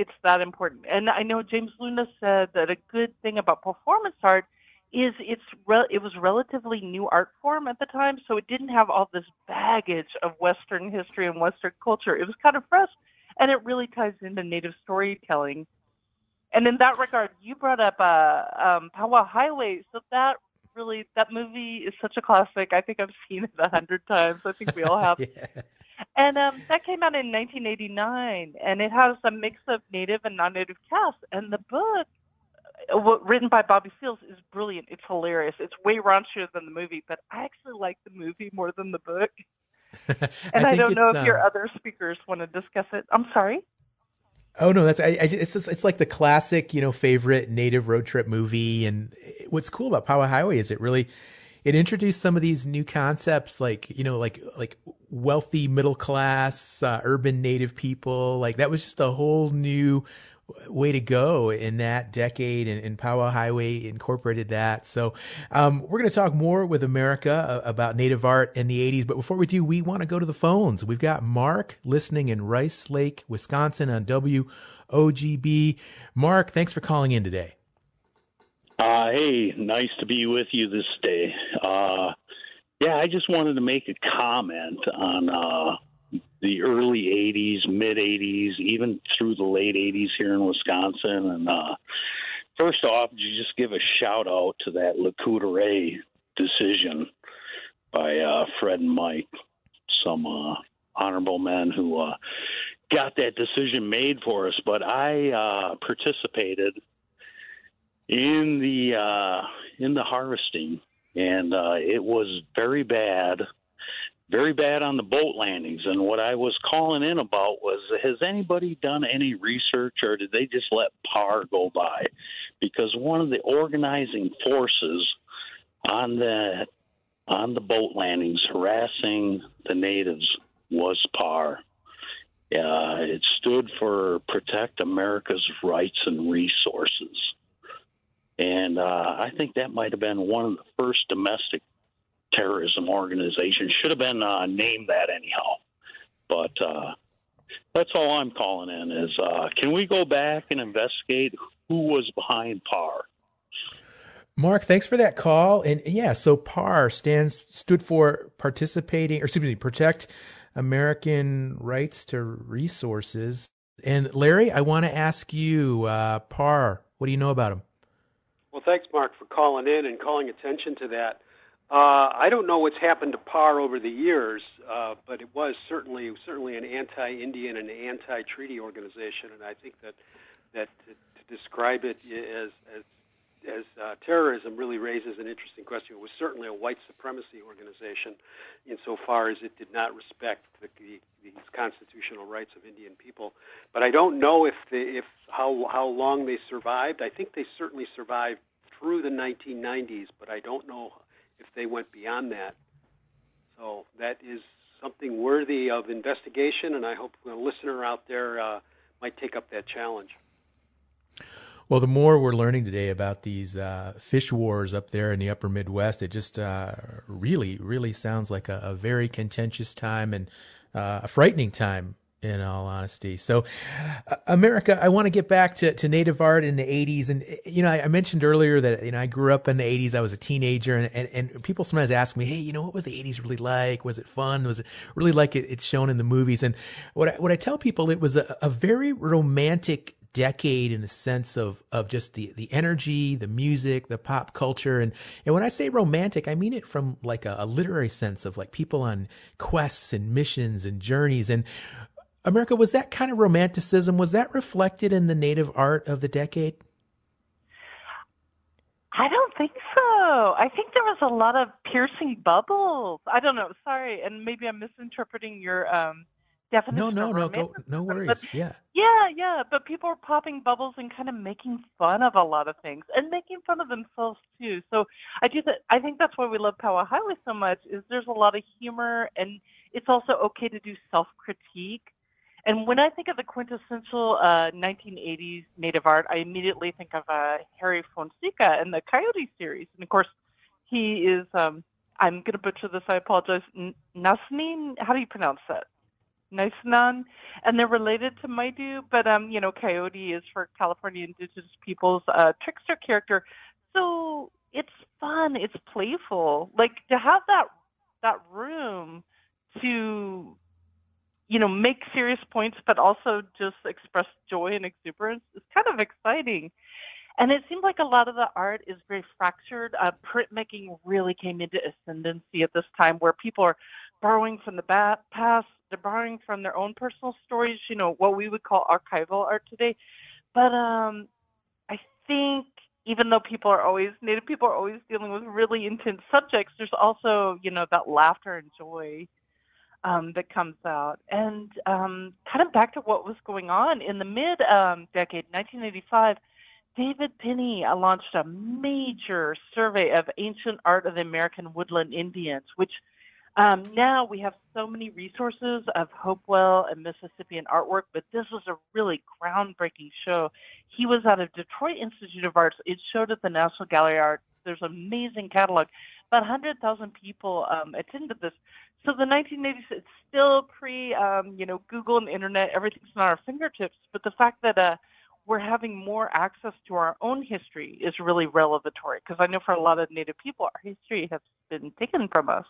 It's that important, and I know James Luna said that a good thing about performance art is it's re- it was relatively new art form at the time, so it didn't have all this baggage of Western history and Western culture. It was kind of fresh, and it really ties into Native storytelling and in that regard, you brought up uh, um, Powwow Highway. So that really, that movie is such a classic. I think I've seen it a hundred times. I think we all (laughs) have. yeah. And um, that came out in 1989, and it has a mix of native and non-native cast. And the book, uh, written by Bobby Seals, is brilliant. It's hilarious. It's way raunchier than the movie, but I actually like the movie more than the book. (laughs) and I, I don't know if um... your other speakers want to discuss it. I'm sorry. Oh no, that's I, I, it's just, it's like the classic, you know, favorite native road trip movie. And what's cool about Powwow Highway is it really it introduced some of these new concepts, like you know, like like wealthy middle class uh, urban native people. Like that was just a whole new way to go in that decade and, and Powwow Highway incorporated that. So um, we're going to talk more with America uh, about native art in the 80s. But before we do, we want to go to the phones. We've got Mark listening in Rice Lake, Wisconsin on WOJB. Mark, thanks for calling in today. Uh, hey, nice to be with you this day. Uh, yeah, I just wanted to make a comment on uh, the early 80s, mid 80s, even through the late 80s here in Wisconsin. And uh, first off, you just give a shout out to that Le decision by uh, Fred and Mike, some uh, honorable men who uh, got that decision made for us. But I uh, participated in the in the harvesting, and it was very bad very bad on the boat landings. And what I was calling in about was has anybody done any research or did they just let PAR go by? Because one of the organizing forces on the on the boat landings harassing the natives was PAR. Uh, it stood for Protect America's Rights and Resources. And uh, I think that might have been one of the first domestic terrorism organizations. Should have been uh, named that anyhow. But uh, that's all I'm calling in is uh, can we go back and investigate who was behind PAR? Mark, thanks for that call. And yeah, so PAR stands stood for participating or excuse me, protect American rights to resources. And Larry, I want to ask you, uh, PAR, what do you know about them? Well, thanks, Mark, for calling in and calling attention to that. Uh, I don't know what's happened to PAR over the years, uh, but it was certainly certainly an anti-Indian and anti-treaty organization, and I think that that to, to describe it as as as uh, terrorism really raises an interesting question. It was certainly a white supremacy organization, insofar as it did not respect the, the, the constitutional rights of Indian people. But I don't know if if how how long they survived. I think they certainly survived through the 1990s, but I don't know if they went beyond that. So that is something worthy of investigation, and I hope a listener out there uh, might take up that challenge. Well, the more we're learning today about these uh, fish wars up there in the upper Midwest, it just uh, really, really sounds like a, a very contentious time and uh, a frightening time in all honesty. So, uh, America, I want to get back to, to native art in the 80s. And, you know, I, I, mentioned earlier that, you know, I grew up in the 80s. I was a teenager and, and, and, people sometimes ask me, hey, you know, what was the 80s really like? Was it fun? Was it really like it, it's shown in the movies? And what I, what I tell people, it was a, a very romantic decade in a sense of of just the the energy, the music, the pop culture, and and when I say romantic, I mean it from like a, a literary sense of like people on quests and missions and journeys. And America, was that kind of romanticism? Was that reflected in the native art of the decade? I don't think so. I think there was a lot of piercing bubbles. I don't know. Sorry, and maybe I'm misinterpreting your um, definition. No, no, no, go, no worries. But, yeah, yeah, yeah. But people are popping bubbles and kind of making fun of a lot of things and making fun of themselves too. So I do that. I think that's why we love Powwow Highway so much. Is there's a lot of humor and it's also okay to do self critique and when I think of the quintessential uh, 1980s native art, I immediately think of uh, Harry Fonseca and the Coyote series. And of course, he is, um, I'm going to butcher this, I apologize, N- how do you pronounce that? Nisenan, and they're related to Maidu, but um, you know, Coyote is for California indigenous peoples, uh, trickster character. So it's fun, it's playful. Like to have that that room to you know, make serious points, but also just express joy and exuberance is kind of exciting. And it seems like a lot of the art is very fractured. Uh, printmaking really came into ascendancy at this time where people are borrowing from the past, they're borrowing from their own personal stories, you know, what we would call archival art today. But um, I think even though people are always, Native people are always dealing with really intense subjects, there's also, you know, that laughter and joy um, that comes out. And um, kind of back to what was going on in the mid um, decade, 1985, David uh, launched a major survey of ancient art of the American woodland Indians, which um, now we have so many resources of Hopewell and Mississippian artwork, but this was a really groundbreaking show. He was out of Detroit Institute of Arts. It showed at the National Gallery of Art. There's an amazing catalog. About 100,000 people um, attended this. So the 1980s, it's still pre, um, you know, Google and internet. Everything's on our fingertips. But the fact that uh, we're having more access to our own history is really revelatory. Because I know for a lot of Native people, our history has been taken from us.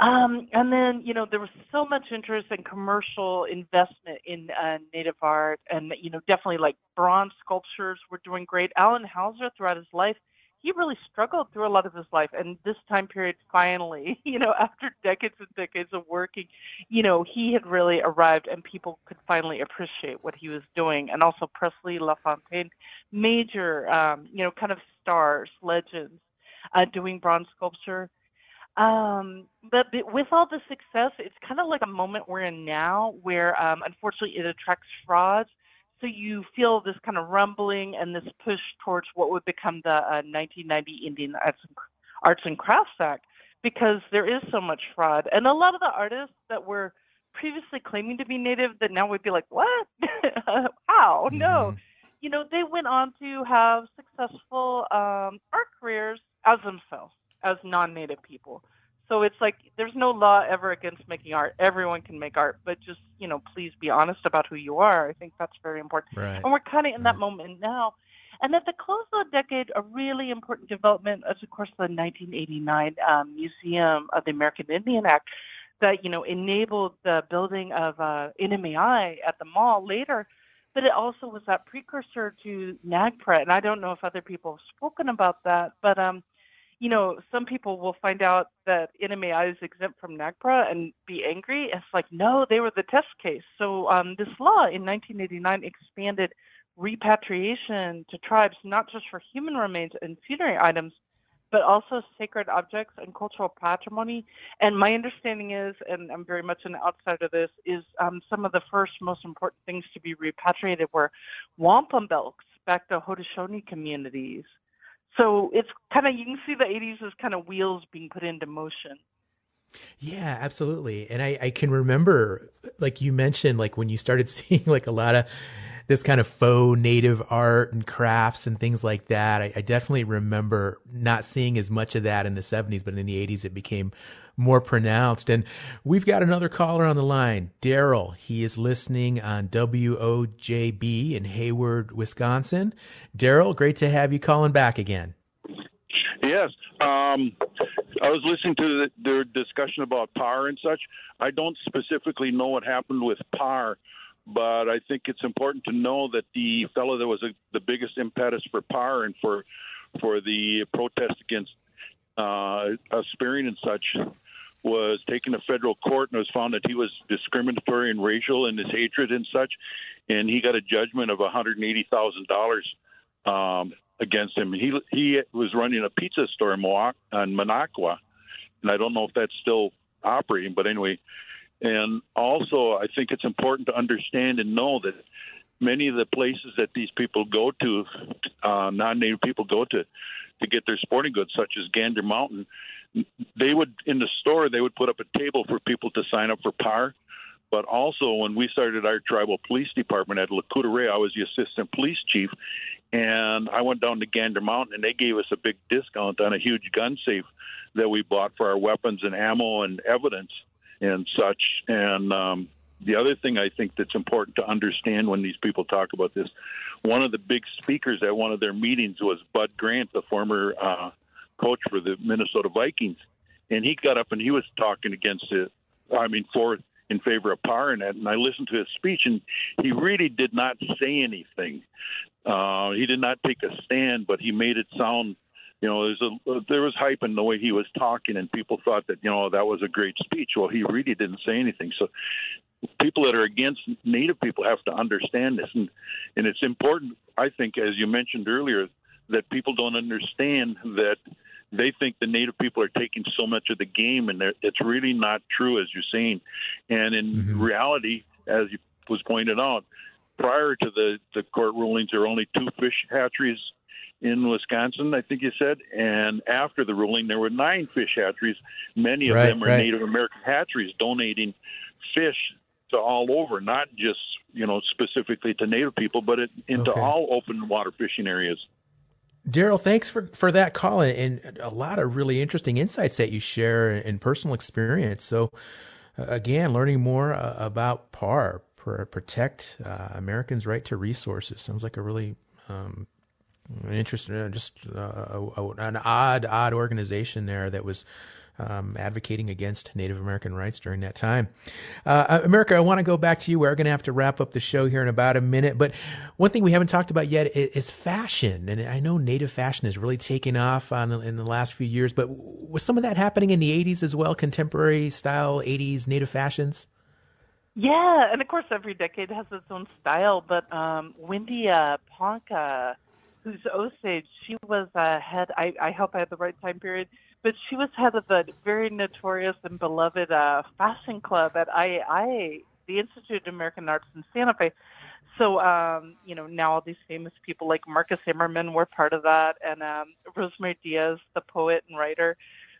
Um, and then, you know, there was so much interest and commercial investment in uh, Native art, and you know, definitely like bronze sculptures were doing great. Allan Houser, throughout his life, he really struggled through a lot of his life. And this time period finally (laughs) you know after decades and decades of working you know he had really arrived and people could finally appreciate what he was doing. And also Presley LaFountain major um you know kind of stars legends uh doing bronze sculpture um, but with all the success, it's kind of like a moment we're in now where, um, unfortunately, it attracts frauds so you feel this kind of rumbling and this push towards what would become the uh, 1990 Indian Arts and, Arts and Crafts Act because there is so much fraud. And a lot of the artists that were previously claiming to be native that now would be like, what? (laughs) How? Mm-hmm. No. You know, they went on to have successful um, art careers as themselves, as non native people. So it's like there's no law ever against making art. Everyone can make art, but just you know, please be honest about who you are. I think that's very important. Right. And we're kind of in right. that moment now. And at the close of the decade, a really important development is, of course, the 1989 um, Museum of the American Indian Act that you know enabled the building of uh, NMAI at the mall later. But it also was that precursor to NAGPRA, and I don't know if other people have spoken about that, but um, you know, some people will find out that NMAI is exempt from NAGPRA and be angry. It's like, no, they were the test case. So um, this law in 1989 expanded repatriation to tribes, not just for human remains and funerary items, but also sacred objects and cultural patrimony. And my understanding is, and I'm very much an outsider of this, is um, some of the first most important things to be repatriated were wampum belts back to Haudenosaunee communities so it's kind of you can see the 80s as kind of wheels being put into motion. Yeah, absolutely. And I, I can remember, like you mentioned, like when you started (laughs) seeing like a lot of this kind of faux native art and crafts and things like that. I, I, definitely remember not seeing as much of that in the 70s, but in the 80s it became more pronounced. And we've got another caller on the line, Daryl. He is listening on WOJB in Hayward, Wisconsin. Daryl, great to have you calling back again. Yes. Um, I was listening to the, the, discussion about PAR and such. I don't specifically know what happened with PAR, but I think it's important to know that the fellow that was a, the biggest impetus for PAR and for for the protest against uh, sparing and such was taken to federal court and was found that he was discriminatory and racial in his hatred and such, and he got a judgment of one hundred eighty thousand dollars um, against him. He he was running a pizza store in Moa- in Minocqua, and I don't know if that's still operating, but anyway. And also, I think it's important to understand and know that many of the places that these people go to, uh, non-native people go to, to get their sporting goods, such as Gander Mountain, they would in the store they would put up a table for people to sign up for PAR. But also, when we started our tribal police department at Lac-Courte-Oreilles, I was the assistant police chief, and I went down to Gander Mountain, and they gave us a big discount on a huge gun safe that we bought for our weapons and ammo and evidence and such. And um, the other thing I think that's important to understand when these people talk about this, one of the big speakers at one of their meetings was Bud Grant, the former uh, coach for the Minnesota Vikings, and he got up and he was talking against it. I mean, for in favor of PAR and. And I listened to his speech, and he really did not say anything. Uh, he did not take a stand, but he made it sound. You know, there's a there was hype in the way he was talking, and people thought that you know that was a great speech. Well, he really didn't say anything. So, people that are against Native people have to understand this, and and it's important. I think, as you mentioned earlier, that people don't understand that they think the native people are taking so much of the game, and it's really not true, as you're saying. And in mm-hmm. reality, as was pointed out, prior to the, the court rulings, there were only two fish hatcheries in Wisconsin, I think you said. And after the ruling, there were nine fish hatcheries. Many of right, them are right. Native American hatcheries donating fish to all over, not just you know specifically to Native people, but it, into okay. all open water fishing areas. Daryl, thanks for, for that call and, and, a lot of really interesting insights that you share in personal experience. So, uh, again, learning more uh, about PAR, protect uh, Americans' right to resources, sounds like a really um, interesting, uh, just uh, a, a, an odd, odd organization there that was um, advocating against Native American rights during that time. Uh, uh America, I want to go back to you. We're going to have to wrap up the show here in about a minute, but one thing we haven't talked about yet is, fashion, and I know Native fashion has really taken off the, in the last few years. But was some of that happening in the '80s as well? Contemporary style '80s Native fashions. Yeah, and of course, every decade has its own style. But um, Wendy uh, Ponca, who's Osage, she was uh, head. I, I hope I had the right time period but she was head of the very notorious and beloved uh, fashion club at IAI, the Institute of American Arts in Santa Fe. So, um, you know, now all these famous people like Marcus Amerman were part of that, and um, Rosemary Diaz, the poet and writer.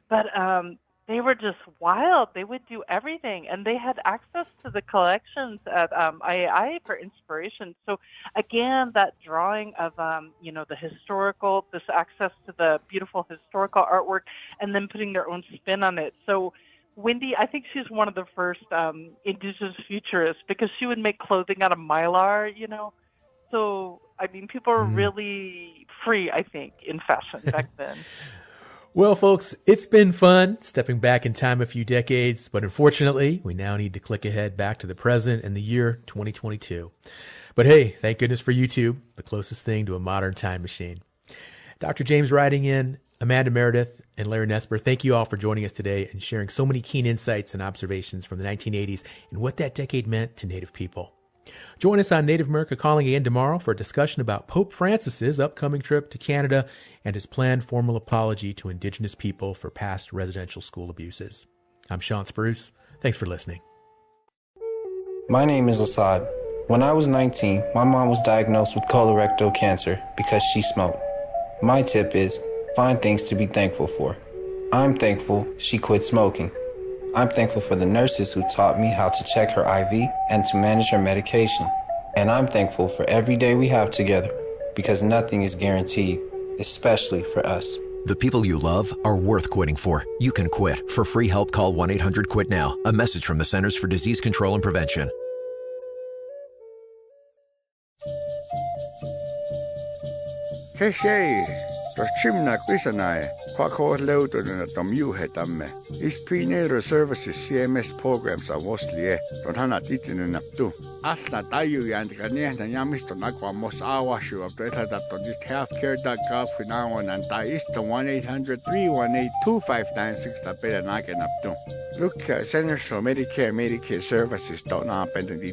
But um, they were just wild. They would do everything, and they had access to the collections at um, IAI for inspiration. So again, that drawing of um, you know the historical, this access to the beautiful historical artwork, and then putting their own spin on it. So Wendy, I think she's one of the first um, indigenous futurists because she would make clothing out of mylar. You know, so I mean, people are mm. really free. I think in fashion back (laughs) then. Well, folks, it's been fun stepping back in time a few decades, but unfortunately, we now need to click ahead back to the present and the year 2022. But hey, thank goodness for YouTube, the closest thing to a modern time machine. Dr. James Riding In, Amanda Meredith, and Larry Nesper, thank you all for joining us today and sharing so many keen insights and observations from the 1980s and what that decade meant to Native people. Join us on Native America Calling again tomorrow for a discussion about Pope Francis's upcoming trip to Canada and his planned formal apology to Indigenous people for past residential school abuses. I'm Shawn Spruce. Thanks for listening. My name is Assad. When I was 19, my mom was diagnosed with colorectal cancer because she smoked. My tip is find things to be thankful for. I'm thankful she quit smoking. I'm thankful for the nurses who taught me how to check her IV and to manage her medication. And I'm thankful for every day we have together because nothing is guaranteed, especially for us. The people you love are worth quitting for. You can quit. For free help, call 1 800 QUIT NOW. A message from the Centers for Disease Control and Prevention. Hei hei, tuossa chimna kuisanai, kwako leutunut tom juhetamme. Is prenatal services CMS programs are mostly e, ton hanat itinen naptu. Asna taju jääntikä niehtä jamista nakwa mos awashu of the that on just healthcare.gov for now on and tai isto 1-800-318-2596 ta peda nake naptu. Look, uh, Centers for Medicare Medicare Services don't happen to be